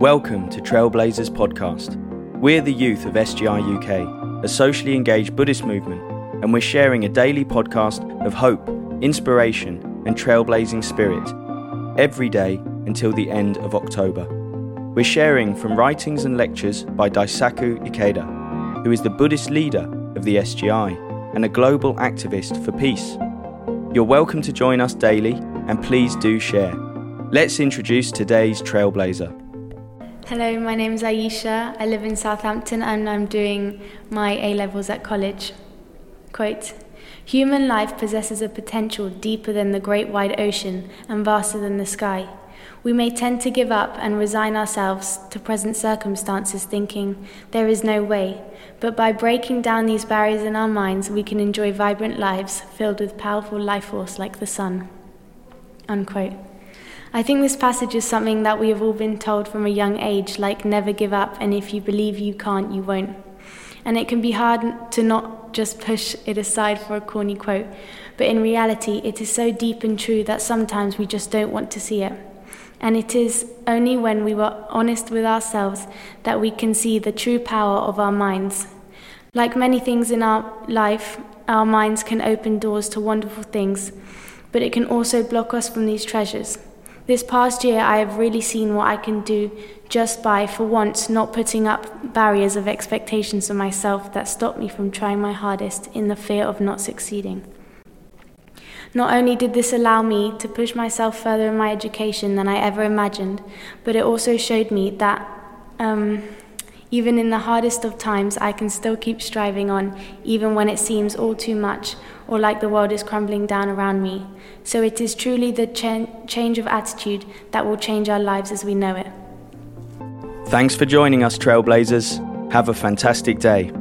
Welcome to Trailblazers Podcast. We're the youth of SGI UK, a socially engaged Buddhist movement, and we're sharing a daily podcast of hope, inspiration, and trailblazing spirit every day until the end of October. We're sharing from writings and lectures by Daisaku Ikeda, who is the Buddhist leader of the SGI and a global activist for peace. You're welcome to join us daily, and please do share. Let's introduce today's trailblazer. Hello, my name is Aisha. I live in Southampton and I'm doing my A levels at college. Quote Human life possesses a potential deeper than the great wide ocean and vaster than the sky. We may tend to give up and resign ourselves to present circumstances, thinking there is no way. But by breaking down these barriers in our minds, we can enjoy vibrant lives filled with powerful life force like the sun. Unquote. I think this passage is something that we have all been told from a young age, like never give up, and if you believe you can't, you won't. And it can be hard to not just push it aside for a corny quote, but in reality, it is so deep and true that sometimes we just don't want to see it. And it is only when we were honest with ourselves that we can see the true power of our minds. Like many things in our life, our minds can open doors to wonderful things, but it can also block us from these treasures. This past year, I have really seen what I can do just by, for once, not putting up barriers of expectations of myself that stop me from trying my hardest in the fear of not succeeding. Not only did this allow me to push myself further in my education than I ever imagined, but it also showed me that um, even in the hardest of times, I can still keep striving on, even when it seems all too much or like the world is crumbling down around me. So it is truly the ch- change of attitude that will change our lives as we know it. Thanks for joining us, Trailblazers. Have a fantastic day.